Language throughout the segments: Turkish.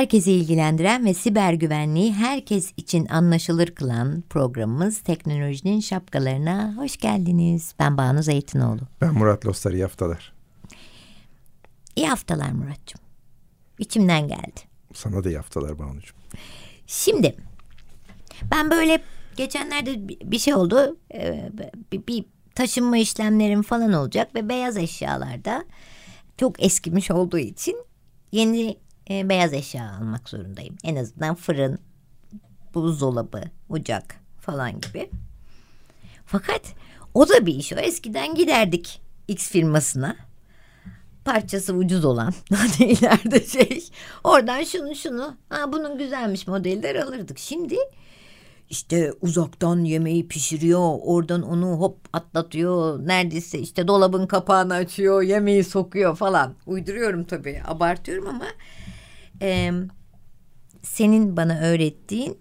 Herkesi ilgilendiren ve siber güvenliği herkes için anlaşılır kılan programımız Teknolojinin Şapkalarına hoş geldiniz. Ben Banu Zeytinoğlu. Ben Murat Lostar, iyi haftalar. İyi haftalar Muratcığım. İçimden geldi. Sana da iyi haftalar Banu'cum. Şimdi ben böyle geçenlerde bir şey oldu. Ee, bir, bir taşınma işlemlerim falan olacak ve beyaz eşyalarda çok eskimiş olduğu için yeni e, beyaz eşya almak zorundayım. En azından fırın, buzdolabı, ocak falan gibi. Fakat o da bir iş o. Eskiden giderdik X firmasına. Parçası ucuz olan hani ileride şey. Oradan şunu şunu. Ha bunun güzelmiş modeller alırdık. Şimdi işte uzaktan yemeği pişiriyor. Oradan onu hop atlatıyor. Neredeyse işte dolabın kapağını açıyor. Yemeği sokuyor falan. Uyduruyorum tabii. Abartıyorum ama e, senin bana öğrettiğin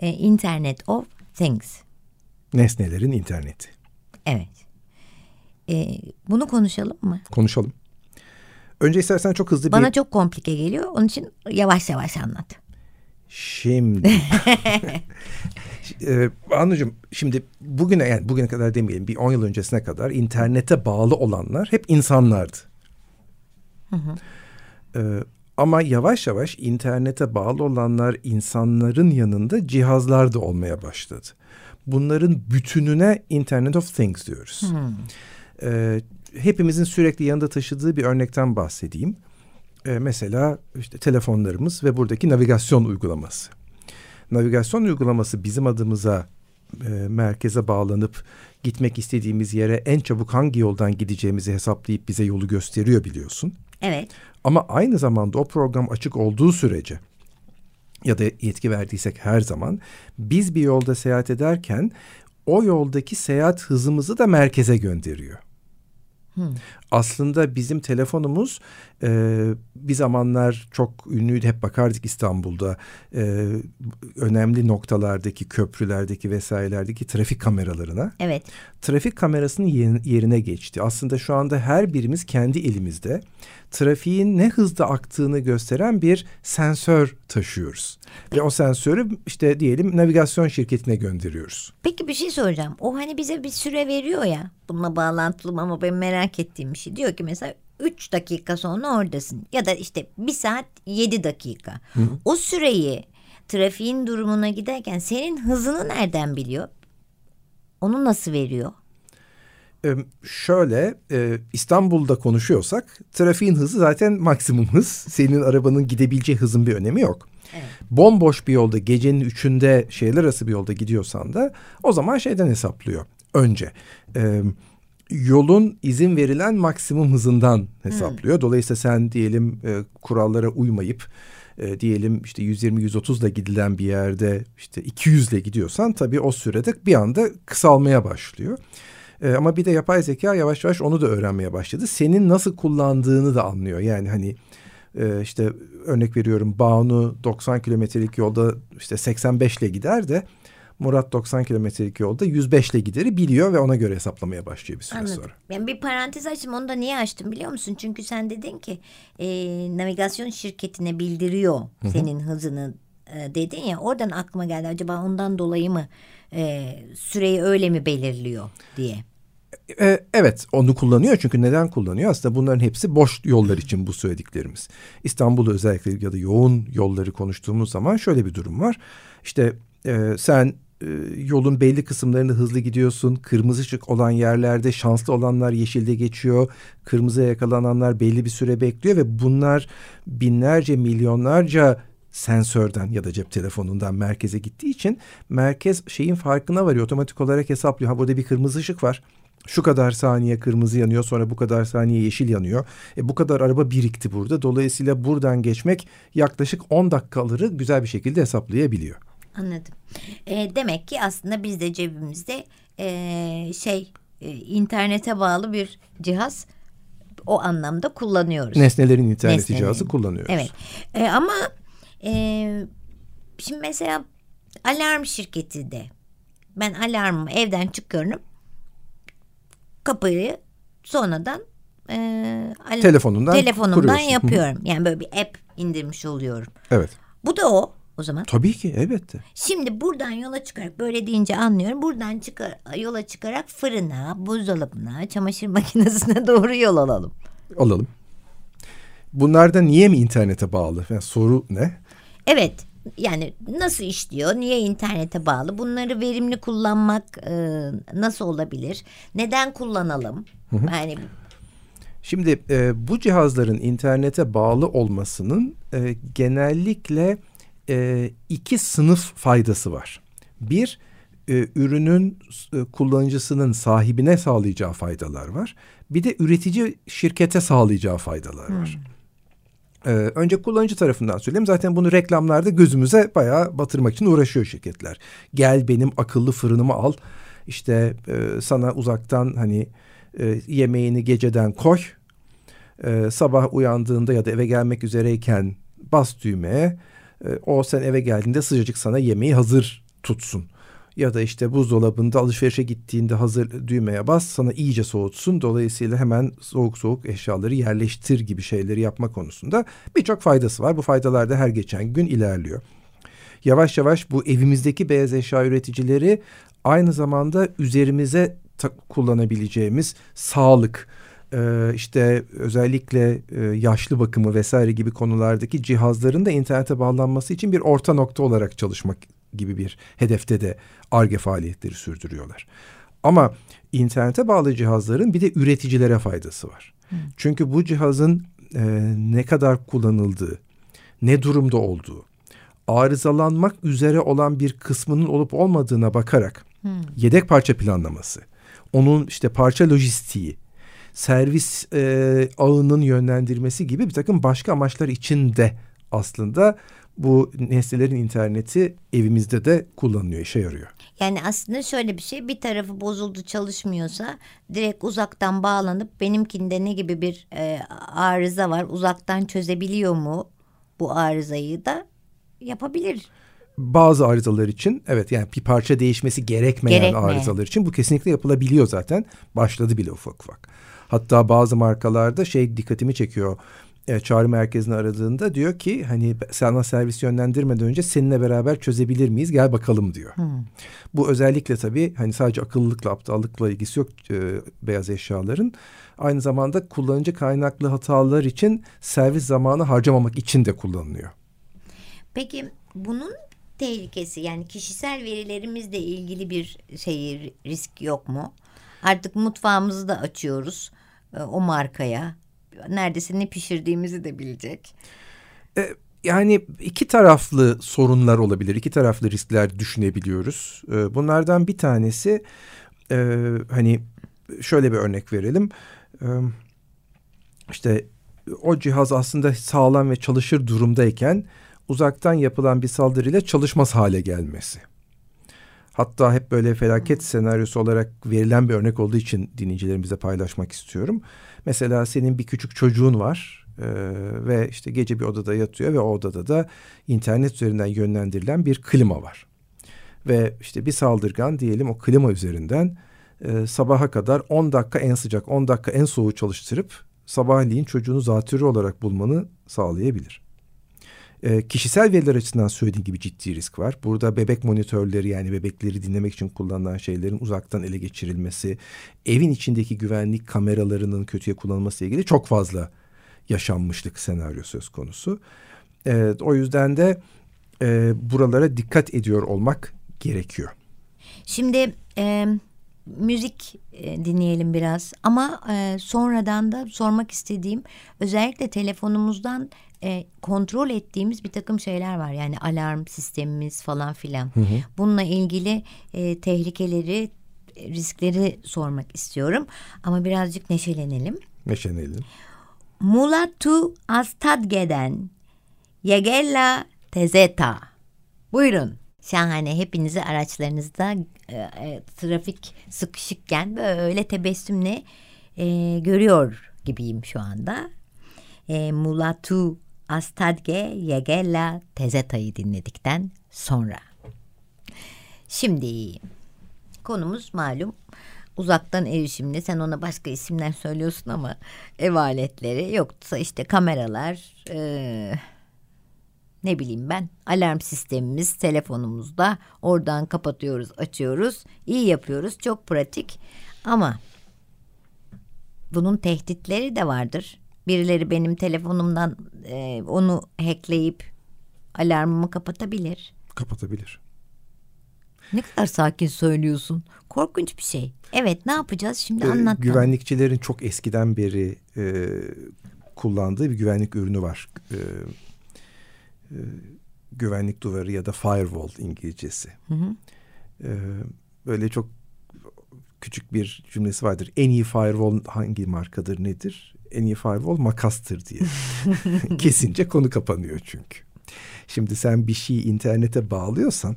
e, Internet of Things. Nesnelerin interneti. Evet. E, bunu konuşalım mı? Konuşalım. Önce istersen çok hızlı Bana bir... çok komplike geliyor. Onun için yavaş yavaş anlat. Şimdi. ee, Anlıcığım şimdi bugüne yani bugüne kadar demeyelim bir 10 yıl öncesine kadar internete bağlı olanlar hep insanlardı. Hı hı. Ee, ama yavaş yavaş internete bağlı olanlar insanların yanında cihazlar da olmaya başladı. Bunların bütününe Internet of Things diyoruz. Hmm. Ee, hepimizin sürekli yanında taşıdığı bir örnekten bahsedeyim. Ee, mesela işte telefonlarımız ve buradaki navigasyon uygulaması. Navigasyon uygulaması bizim adımıza e, merkeze bağlanıp gitmek istediğimiz yere en çabuk hangi yoldan gideceğimizi hesaplayıp bize yolu gösteriyor biliyorsun. Evet. Ama aynı zamanda o program açık olduğu sürece ya da yetki verdiysek her zaman biz bir yolda seyahat ederken o yoldaki seyahat hızımızı da merkeze gönderiyor. Hmm. Aslında bizim telefonumuz e, bir zamanlar çok ünlüydü. Hep bakardık İstanbul'da e, önemli noktalardaki köprülerdeki vesairelerdeki trafik kameralarına. Evet. Trafik kamerasının yerine geçti. Aslında şu anda her birimiz kendi elimizde trafiğin ne hızda aktığını gösteren bir sensör taşıyoruz. Ve o sensörü işte diyelim navigasyon şirketine gönderiyoruz. Peki bir şey soracağım. O hani bize bir süre veriyor ya. Bununla bağlantılı ama ben merak ettiğim bir şey. Diyor ki mesela 3 dakika sonra oradasın. Ya da işte 1 saat 7 dakika. Hı. O süreyi trafiğin durumuna giderken senin hızını nereden biliyor? Onu nasıl veriyor? şöyle e, İstanbul'da konuşuyorsak trafiğin hızı zaten maksimum hız. Senin arabanın gidebileceği hızın bir önemi yok. Evet. Bomboş bir yolda gecenin üçünde şehirler arası bir yolda gidiyorsan da o zaman şeyden hesaplıyor. Önce e, yolun izin verilen maksimum hızından hesaplıyor. Hmm. Dolayısıyla sen diyelim e, kurallara uymayıp e, diyelim işte 120-130 ile gidilen bir yerde işte 200 ile gidiyorsan tabii o sürede bir anda kısalmaya başlıyor. E, ama bir de yapay zeka yavaş yavaş onu da öğrenmeye başladı. Senin nasıl kullandığını da anlıyor. Yani hani e, işte örnek veriyorum Banu 90 kilometrelik yolda işte 85 ile gider de Murat 90 kilometrelik yolda 105 ile gideri biliyor ve ona göre hesaplamaya başlıyor bir süre Anladım. sonra. Ben bir parantez açtım onu da niye açtım biliyor musun? Çünkü sen dedin ki e, navigasyon şirketine bildiriyor Hı-hı. senin hızını e, dedin ya oradan aklıma geldi acaba ondan dolayı mı e, süreyi öyle mi belirliyor diye. E, evet onu kullanıyor çünkü neden kullanıyor? Aslında bunların hepsi boş yollar için bu söylediklerimiz. İstanbul'u özellikle ya da yoğun yolları konuştuğumuz zaman şöyle bir durum var. İşte e, sen yolun belli kısımlarında hızlı gidiyorsun. Kırmızı ışık olan yerlerde şanslı olanlar yeşilde geçiyor. Kırmızıya yakalananlar belli bir süre bekliyor ve bunlar binlerce milyonlarca sensörden ya da cep telefonundan merkeze gittiği için merkez şeyin farkına varıyor. Otomatik olarak hesaplıyor. Ha burada bir kırmızı ışık var. Şu kadar saniye kırmızı yanıyor sonra bu kadar saniye yeşil yanıyor. E, bu kadar araba birikti burada. Dolayısıyla buradan geçmek yaklaşık 10 dakikaları güzel bir şekilde hesaplayabiliyor. Anladım. E, demek ki aslında biz de cebimizde e, şey e, internete bağlı bir cihaz o anlamda kullanıyoruz. Nesnelerin interneti Nesnelerin. cihazı kullanıyoruz. Evet. E, ama e, şimdi mesela alarm şirketi de ben alarmımı evden çıkıyorum kapıyı sonradan e, alarm, telefonundan, telefonumdan yapıyorum. Yani böyle bir app indirmiş oluyorum. Evet. Bu da o o zaman. Tabii ki elbette. Şimdi buradan yola çıkarak böyle deyince anlıyorum. Buradan çıkar, yola çıkarak fırına, buzdolabına, çamaşır makinesine doğru yol alalım. Alalım. Bunlar da niye mi internete bağlı? Yani soru ne? Evet. Yani nasıl işliyor? Niye internete bağlı? Bunları verimli kullanmak e, nasıl olabilir? Neden kullanalım? Hı hı. Yani Şimdi e, bu cihazların internete bağlı olmasının e, genellikle e, iki sınıf faydası var. Bir, e, ürünün e, kullanıcısının sahibine sağlayacağı faydalar var. Bir de üretici şirkete sağlayacağı faydalar hmm. var. Ee, önce kullanıcı tarafından söyleyeyim. Zaten bunu reklamlarda gözümüze bayağı batırmak için uğraşıyor şirketler. Gel benim akıllı fırınımı al. İşte e, sana uzaktan hani e, yemeğini geceden koy. E, sabah uyandığında ya da eve gelmek üzereyken bas düğmeye. E, o sen eve geldiğinde sıcacık sana yemeği hazır tutsun ya da işte buzdolabında alışverişe gittiğinde hazır düğmeye bas sana iyice soğutsun. Dolayısıyla hemen soğuk soğuk eşyaları yerleştir gibi şeyleri yapma konusunda birçok faydası var. Bu faydalar da her geçen gün ilerliyor. Yavaş yavaş bu evimizdeki beyaz eşya üreticileri aynı zamanda üzerimize kullanabileceğimiz sağlık, e, işte özellikle e, yaşlı bakımı vesaire gibi konulardaki cihazların da internete bağlanması için bir orta nokta olarak çalışmak gibi bir hedefte de ARGE faaliyetleri sürdürüyorlar. Ama internete bağlı cihazların bir de üreticilere faydası var. Hı. Çünkü bu cihazın e, ne kadar kullanıldığı, ne durumda olduğu, arızalanmak üzere olan bir kısmının olup olmadığına bakarak Hı. yedek parça planlaması, onun işte parça lojistiği, servis e, ağının yönlendirmesi gibi bir takım başka amaçlar için de aslında bu nesnelerin interneti evimizde de kullanılıyor, işe yarıyor. Yani aslında şöyle bir şey bir tarafı bozuldu çalışmıyorsa direkt uzaktan bağlanıp benimkinde ne gibi bir e, arıza var uzaktan çözebiliyor mu bu arızayı da yapabilir. Bazı arızalar için evet yani bir parça değişmesi gerekmeyen Gerekme. arızalar için bu kesinlikle yapılabiliyor zaten. Başladı bile ufak ufak. Hatta bazı markalarda şey dikkatimi çekiyor e, çağrı merkezini aradığında diyor ki hani sana servis yönlendirmeden önce seninle beraber çözebilir miyiz gel bakalım diyor. Hmm. Bu özellikle tabii hani sadece akıllılıkla aptallıkla ilgisi yok e, beyaz eşyaların. Aynı zamanda kullanıcı kaynaklı hatalar için servis zamanı harcamamak için de kullanılıyor. Peki bunun tehlikesi yani kişisel verilerimizle ilgili bir şey risk yok mu? Artık mutfağımızı da açıyoruz o markaya neredeyse ne pişirdiğimizi de bilecek. E, yani iki taraflı sorunlar olabilir, iki taraflı riskler düşünebiliyoruz. E, bunlardan bir tanesi e, hani şöyle bir örnek verelim. E, işte o cihaz aslında sağlam ve çalışır durumdayken uzaktan yapılan bir saldırıyla çalışmaz hale gelmesi. Hatta hep böyle felaket senaryosu olarak verilen bir örnek olduğu için dinleyicilerimize paylaşmak istiyorum. Mesela senin bir küçük çocuğun var e, ve işte gece bir odada yatıyor ve o odada da internet üzerinden yönlendirilen bir klima var. Ve işte bir saldırgan diyelim o klima üzerinden e, sabaha kadar 10 dakika en sıcak 10 dakika en soğuğu çalıştırıp sabahleyin çocuğunu zatürre olarak bulmanı sağlayabilir. E, kişisel veriler açısından söylediğim gibi ciddi risk var. Burada bebek monitörleri yani bebekleri dinlemek için kullanılan şeylerin uzaktan ele geçirilmesi, evin içindeki güvenlik kameralarının kötüye kullanılması ile ilgili çok fazla yaşanmışlık senaryo söz konusu. E, o yüzden de e, buralara dikkat ediyor olmak gerekiyor. Şimdi e, müzik e, dinleyelim biraz ama e, sonradan da sormak istediğim özellikle telefonumuzdan e, kontrol ettiğimiz bir takım şeyler var. Yani alarm sistemimiz falan filan. Hı hı. Bununla ilgili e, tehlikeleri, riskleri sormak istiyorum. Ama birazcık neşelenelim. Neşelenelim. Mulatu Astadge'den Yegella Tezeta. Buyurun. Şahane. Hepinizi araçlarınızda e, e, trafik sıkışıkken böyle tebessümle e, görüyor gibiyim şu anda. E, Mulatu Astadge Yegella Tezeta'yı dinledikten sonra. Şimdi konumuz malum uzaktan erişimli. Sen ona başka isimler söylüyorsun ama ev aletleri yoksa işte kameralar, e, ne bileyim ben alarm sistemimiz telefonumuzda oradan kapatıyoruz açıyoruz iyi yapıyoruz çok pratik ama bunun tehditleri de vardır. Birileri benim telefonumdan e, onu hackleyip alarmımı kapatabilir. Kapatabilir. Ne kadar sakin söylüyorsun. Korkunç bir şey. Evet ne yapacağız şimdi ee, anlat. Güvenlikçilerin çok eskiden beri e, kullandığı bir güvenlik ürünü var. E, e, güvenlik duvarı ya da firewall İngilizcesi. Hı hı. E, böyle çok küçük bir cümlesi vardır. En iyi firewall hangi markadır nedir? En iyi firewall makastır diye. Kesince konu kapanıyor çünkü. Şimdi sen bir şeyi internete bağlıyorsan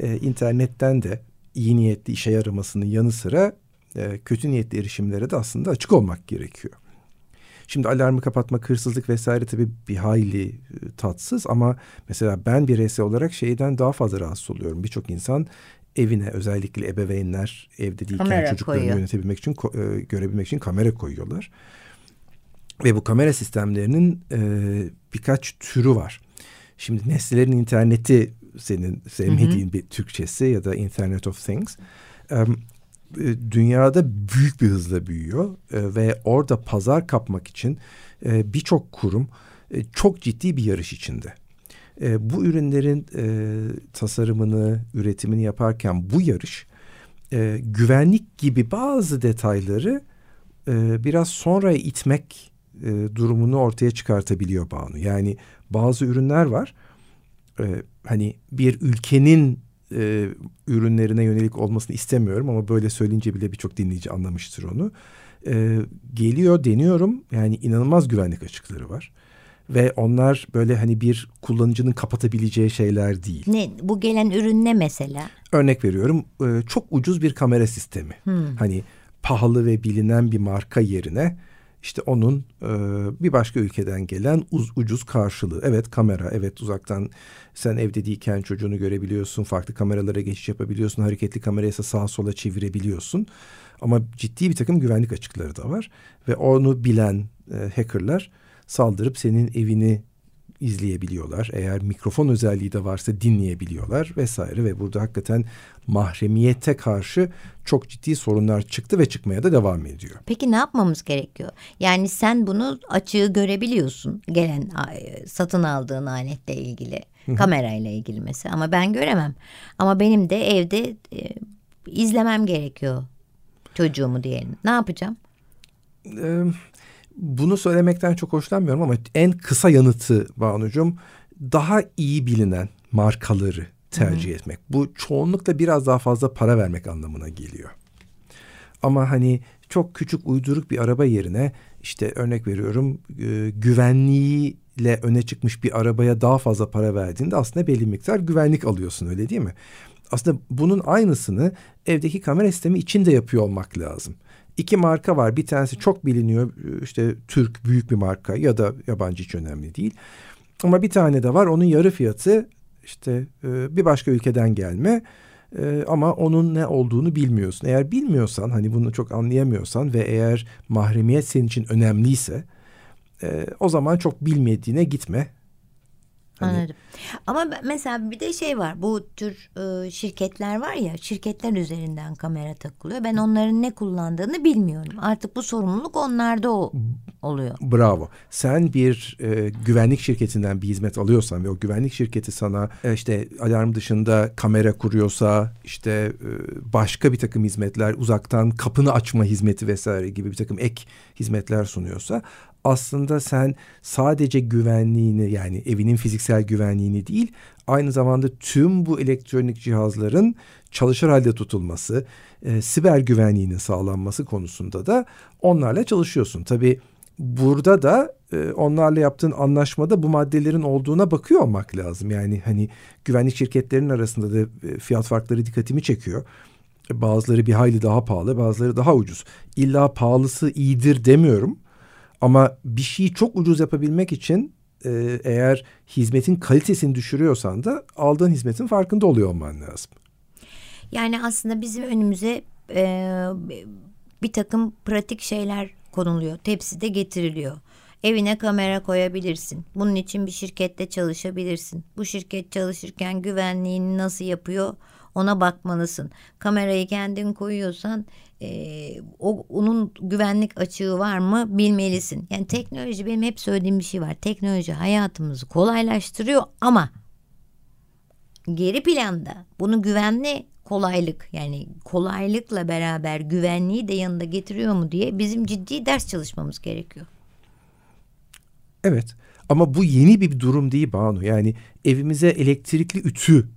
e, internetten de iyi niyetli işe yaramasının yanı sıra e, kötü niyetli erişimlere de aslında açık olmak gerekiyor. Şimdi alarmı kapatmak, hırsızlık vesaire tabii bir hayli e, tatsız ama mesela ben bireysel olarak şeyden daha fazla rahatsız oluyorum. Birçok insan evine özellikle ebeveynler evde değilken kamera çocuklarını koyuyor. yönetebilmek için e, görebilmek için kamera koyuyorlar. Ve bu kamera sistemlerinin e, birkaç türü var. Şimdi nesnelerin interneti senin sevmediğin hı hı. bir Türkçesi ya da Internet of Things. Um, dünyada büyük bir hızla büyüyor e, ve orada pazar kapmak için e, birçok kurum e, çok ciddi bir yarış içinde. E, bu ürünlerin e, tasarımını, üretimini yaparken bu yarış e, güvenlik gibi bazı detayları e, biraz sonra itmek e, durumunu ortaya çıkartabiliyor Banu. Yani bazı ürünler var e, hani bir ülkenin e, ürünlerine yönelik olmasını istemiyorum ama böyle söyleyince bile birçok dinleyici anlamıştır onu. E, geliyor deniyorum yani inanılmaz güvenlik açıkları var. Ve onlar böyle hani bir kullanıcının kapatabileceği şeyler değil. Ne bu gelen ürün ne mesela? Örnek veriyorum e, çok ucuz bir kamera sistemi. Hmm. Hani pahalı ve bilinen bir marka yerine işte onun e, bir başka ülkeden gelen uz, ucuz karşılığı. Evet kamera, evet uzaktan sen evde değilken çocuğunu görebiliyorsun, farklı kameralara geçiş yapabiliyorsun, hareketli kamerayı sağa sola çevirebiliyorsun. Ama ciddi bir takım güvenlik açıkları da var ve onu bilen e, hackerlar saldırıp senin evini izleyebiliyorlar. Eğer mikrofon özelliği de varsa dinleyebiliyorlar vesaire ve burada hakikaten mahremiyete karşı çok ciddi sorunlar çıktı ve çıkmaya da devam ediyor. Peki ne yapmamız gerekiyor? Yani sen bunu açığı görebiliyorsun gelen satın aldığın aletle ilgili, kamerayla ilgili mesela ama ben göremem. Ama benim de evde e, izlemem gerekiyor çocuğumu diyelim. Ne yapacağım? Ee, bunu söylemekten çok hoşlanmıyorum ama en kısa yanıtı Banucuğum daha iyi bilinen markaları tercih Hı-hı. etmek. Bu çoğunlukla biraz daha fazla para vermek anlamına geliyor. Ama hani çok küçük uyduruk bir araba yerine işte örnek veriyorum e, güvenliğiyle öne çıkmış bir arabaya daha fazla para verdiğinde aslında belli miktar güvenlik alıyorsun öyle değil mi? Aslında bunun aynısını evdeki kamera sistemi için de yapıyor olmak lazım iki marka var. Bir tanesi çok biliniyor işte Türk büyük bir marka ya da yabancı hiç önemli değil. Ama bir tane de var onun yarı fiyatı işte e, bir başka ülkeden gelme e, ama onun ne olduğunu bilmiyorsun. Eğer bilmiyorsan hani bunu çok anlayamıyorsan ve eğer mahremiyet senin için önemliyse e, o zaman çok bilmediğine gitme. Hani, Anladım. Ama mesela bir de şey var. Bu tür e, şirketler var ya, şirketler üzerinden kamera takılıyor. Ben onların ne kullandığını bilmiyorum. Artık bu sorumluluk onlarda o, oluyor. Bravo. Sen bir e, güvenlik şirketinden bir hizmet alıyorsan ve o güvenlik şirketi sana e, işte alarm dışında kamera kuruyorsa, işte e, başka bir takım hizmetler, uzaktan kapını açma hizmeti vesaire gibi bir takım ek hizmetler sunuyorsa aslında sen sadece güvenliğini yani evinin fiziksel güvenliğini değil aynı zamanda tüm bu elektronik cihazların çalışır halde tutulması, e, siber güvenliğinin sağlanması konusunda da onlarla çalışıyorsun. Tabii burada da e, onlarla yaptığın anlaşmada bu maddelerin olduğuna bakıyor olmak lazım. Yani hani güvenlik şirketlerinin arasında da e, fiyat farkları dikkatimi çekiyor. Bazıları bir hayli daha pahalı, bazıları daha ucuz. İlla pahalısı iyidir demiyorum. Ama bir şeyi çok ucuz yapabilmek için e, eğer hizmetin kalitesini düşürüyorsan da aldığın hizmetin farkında oluyor olman lazım. Yani aslında bizim önümüze e, bir takım pratik şeyler konuluyor. Tepside getiriliyor. Evine kamera koyabilirsin. Bunun için bir şirkette çalışabilirsin. Bu şirket çalışırken güvenliğini nasıl yapıyor ona bakmalısın. Kamerayı kendin koyuyorsan e, o, onun güvenlik açığı var mı bilmelisin. Yani teknoloji benim hep söylediğim bir şey var. Teknoloji hayatımızı kolaylaştırıyor ama geri planda bunu güvenli kolaylık yani kolaylıkla beraber güvenliği de yanında getiriyor mu diye bizim ciddi ders çalışmamız gerekiyor. Evet ama bu yeni bir durum değil Banu. Yani evimize elektrikli ütü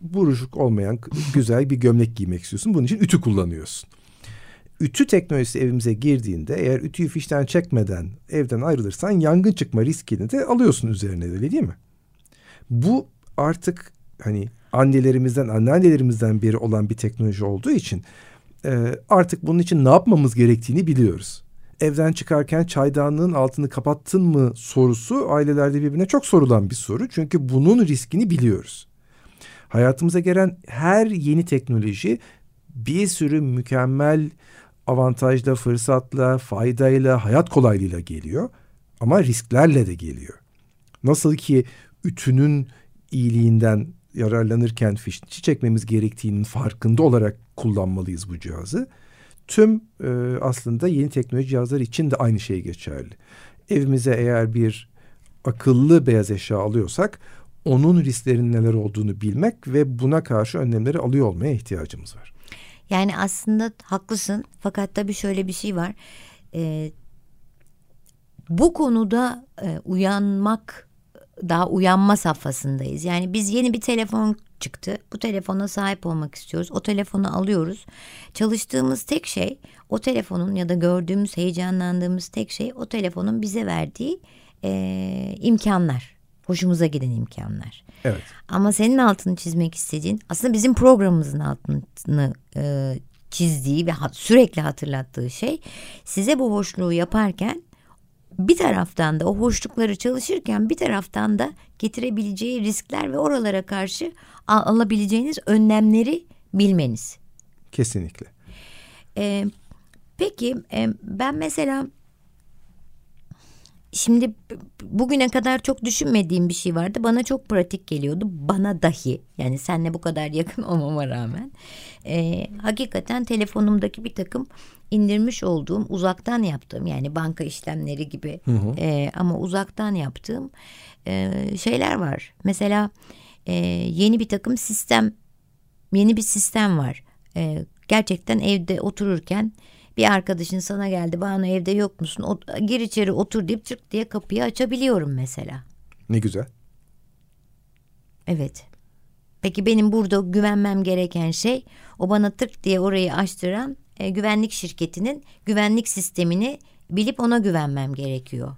buruşuk olmayan güzel bir gömlek giymek istiyorsun. Bunun için ütü kullanıyorsun. Ütü teknolojisi evimize girdiğinde eğer ütüyü fişten çekmeden evden ayrılırsan yangın çıkma riskini de alıyorsun üzerine öyle değil mi? Bu artık hani annelerimizden anneannelerimizden beri olan bir teknoloji olduğu için e, artık bunun için ne yapmamız gerektiğini biliyoruz. Evden çıkarken çaydanlığın altını kapattın mı sorusu ailelerde birbirine çok sorulan bir soru. Çünkü bunun riskini biliyoruz. Hayatımıza gelen her yeni teknoloji bir sürü mükemmel avantajla, fırsatla, faydayla, hayat kolaylığıyla geliyor. Ama risklerle de geliyor. Nasıl ki ütünün iyiliğinden yararlanırken fişi çekmemiz gerektiğinin farkında olarak kullanmalıyız bu cihazı. Tüm e, aslında yeni teknoloji cihazları için de aynı şey geçerli. Evimize eğer bir akıllı beyaz eşya alıyorsak onun risklerinin neler olduğunu bilmek ve buna karşı önlemleri alıyor olmaya ihtiyacımız var. Yani aslında haklısın fakat tabii şöyle bir şey var. Ee, bu konuda e, uyanmak daha uyanma safhasındayız. Yani biz yeni bir telefon çıktı. Bu telefona sahip olmak istiyoruz. O telefonu alıyoruz. Çalıştığımız tek şey o telefonun ya da gördüğümüz, heyecanlandığımız tek şey o telefonun bize verdiği e, imkanlar. Hoşumuza giden imkanlar. Evet. Ama senin altını çizmek istediğin aslında bizim programımızın altını e, çizdiği ve hat, sürekli hatırlattığı şey size bu hoşluğu yaparken bir taraftan da o hoşlukları çalışırken bir taraftan da getirebileceği riskler ve oralara karşı al alabileceğiniz önlemleri bilmeniz. Kesinlikle. Ee, peki e, ben mesela şimdi bugüne kadar çok düşünmediğim bir şey vardı. Bana çok pratik geliyordu. Bana dahi yani senle bu kadar yakın olmama rağmen. E, hakikaten telefonumdaki bir takım indirmiş olduğum uzaktan yaptığım yani banka işlemleri gibi hı hı. E, ama uzaktan yaptığım e, şeyler var. Mesela e, yeni bir takım sistem yeni bir sistem var. E, gerçekten evde otururken bir arkadaşın sana geldi bana evde yok musun o, gir içeri otur deyip çık diye kapıyı açabiliyorum mesela. Ne güzel. Evet. Peki benim burada güvenmem gereken şey o bana tık diye orayı açtıran e, güvenlik şirketinin güvenlik sistemini bilip ona güvenmem gerekiyor.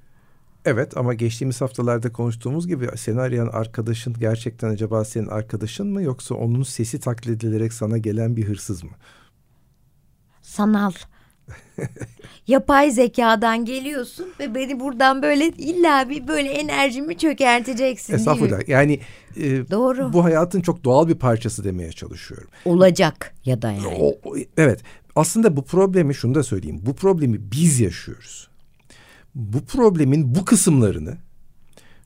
Evet ama geçtiğimiz haftalarda konuştuğumuz gibi seni arayan arkadaşın gerçekten acaba senin arkadaşın mı yoksa onun sesi taklit edilerek sana gelen bir hırsız mı? Sanal. Yapay zekadan geliyorsun ve beni buradan böyle illa bir böyle enerjimi çökerteceksin Estağfurullah. Yani e, Doğru. bu hayatın çok doğal bir parçası demeye çalışıyorum. Olacak ya da yani. O, evet. Aslında bu problemi şunu da söyleyeyim. Bu problemi biz yaşıyoruz. Bu problemin bu kısımlarını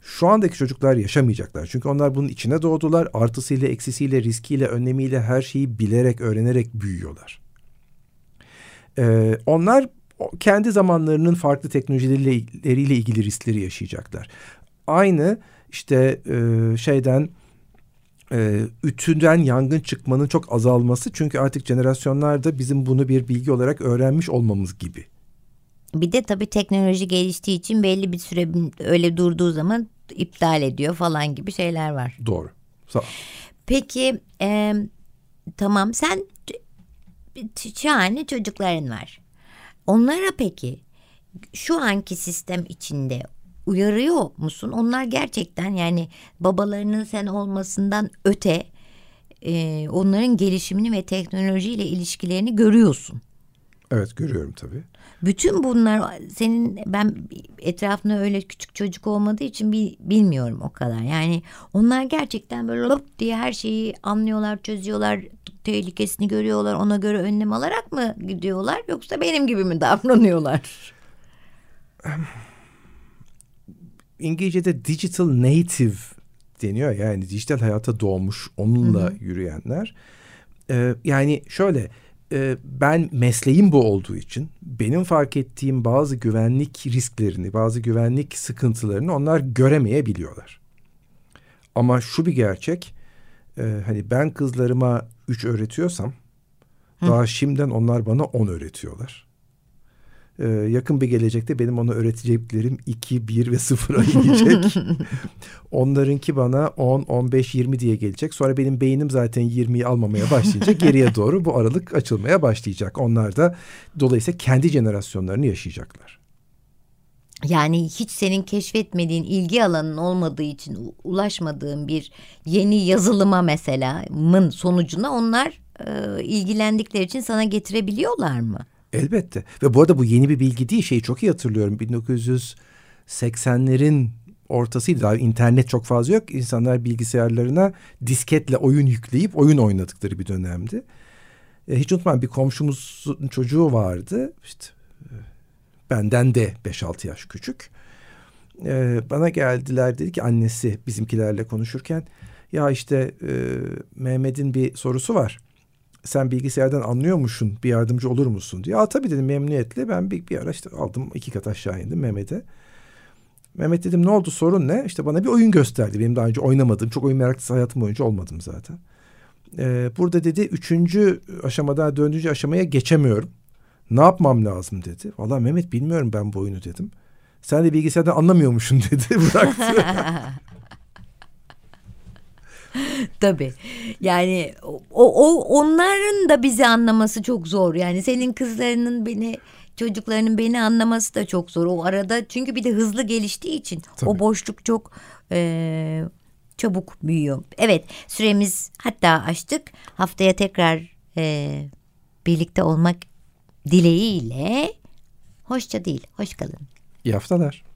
Şu andaki çocuklar yaşamayacaklar. Çünkü onlar bunun içine doğdular. Artısıyla, eksisiyle, riskiyle, önlemiyle her şeyi bilerek, öğrenerek büyüyorlar. Ee, onlar kendi zamanlarının farklı teknolojileriyle ilgili riskleri yaşayacaklar. Aynı işte e, şeyden e, ütüden yangın çıkmanın çok azalması çünkü artık jenerasyonlarda bizim bunu bir bilgi olarak öğrenmiş olmamız gibi. Bir de tabii teknoloji geliştiği için belli bir süre öyle durduğu zaman iptal ediyor falan gibi şeyler var. Doğru. Sağ Peki e, tamam sen şahane çocukların var. Onlara peki şu anki sistem içinde uyarıyor musun? Onlar gerçekten yani babalarının sen olmasından öte e, onların gelişimini ve teknolojiyle ilişkilerini görüyorsun. Evet görüyorum tabii. Bütün bunlar senin ben etrafında öyle küçük çocuk olmadığı için bir, bilmiyorum o kadar. Yani onlar gerçekten böyle lop diye her şeyi anlıyorlar, çözüyorlar, tehlikesini görüyorlar, ona göre önlem alarak mı gidiyorlar yoksa benim gibi mi davranıyorlar? İngilizce'de digital native deniyor yani dijital hayata doğmuş onunla hı hı. yürüyenler. Ee, yani şöyle e, ben mesleğim bu olduğu için benim fark ettiğim bazı güvenlik risklerini, bazı güvenlik sıkıntılarını onlar göremeyebiliyorlar. Ama şu bir gerçek, e, hani ben kızlarıma üç öğretiyorsam, Hı. daha şimdiden onlar bana on öğretiyorlar. Ee, yakın bir gelecekte benim ona öğreteceklerim 2, 1 ve 0'a inecek. Onlarınki bana 10, 15, 20 diye gelecek. Sonra benim beynim zaten 20'yi almamaya başlayacak. Geriye doğru bu aralık açılmaya başlayacak. Onlar da dolayısıyla kendi jenerasyonlarını yaşayacaklar. Yani hiç senin keşfetmediğin ilgi alanın olmadığı için ulaşmadığın bir yeni yazılıma mesela mın sonucuna onlar e, ilgilendikleri için sana getirebiliyorlar mı? Elbette. Ve bu arada bu yeni bir bilgi değil. Şeyi çok iyi hatırlıyorum. 1980'lerin ortasıydı. Daha internet çok fazla yok. İnsanlar bilgisayarlarına disketle oyun yükleyip oyun oynadıkları bir dönemdi. E, hiç unutmam bir komşumuzun çocuğu vardı. İşte e, benden de 5-6 yaş küçük. E, bana geldiler dedi ki annesi bizimkilerle konuşurken ya işte e, Mehmet'in bir sorusu var sen bilgisayardan anlıyormuşsun bir yardımcı olur musun diye. Aa tabii dedim memnuniyetle ben bir, bir ara işte aldım iki kat aşağı indim Mehmet'e. Mehmet dedim ne oldu sorun ne? İşte bana bir oyun gösterdi. Benim daha önce oynamadığım çok oyun meraklısı hayatım boyunca olmadım zaten. Ee, burada dedi üçüncü aşamadan dördüncü aşamaya geçemiyorum. Ne yapmam lazım dedi. Valla Mehmet bilmiyorum ben bu oyunu dedim. Sen de bilgisayardan anlamıyormuşsun dedi bıraktı. Tabii. Yani o, o onların da bizi anlaması çok zor. Yani senin kızlarının beni çocuklarının beni anlaması da çok zor. O arada çünkü bir de hızlı geliştiği için Tabii. o boşluk çok e, çabuk büyüyor. Evet süremiz hatta açtık. Haftaya tekrar e, birlikte olmak dileğiyle hoşça değil. Hoş kalın. İyi haftalar.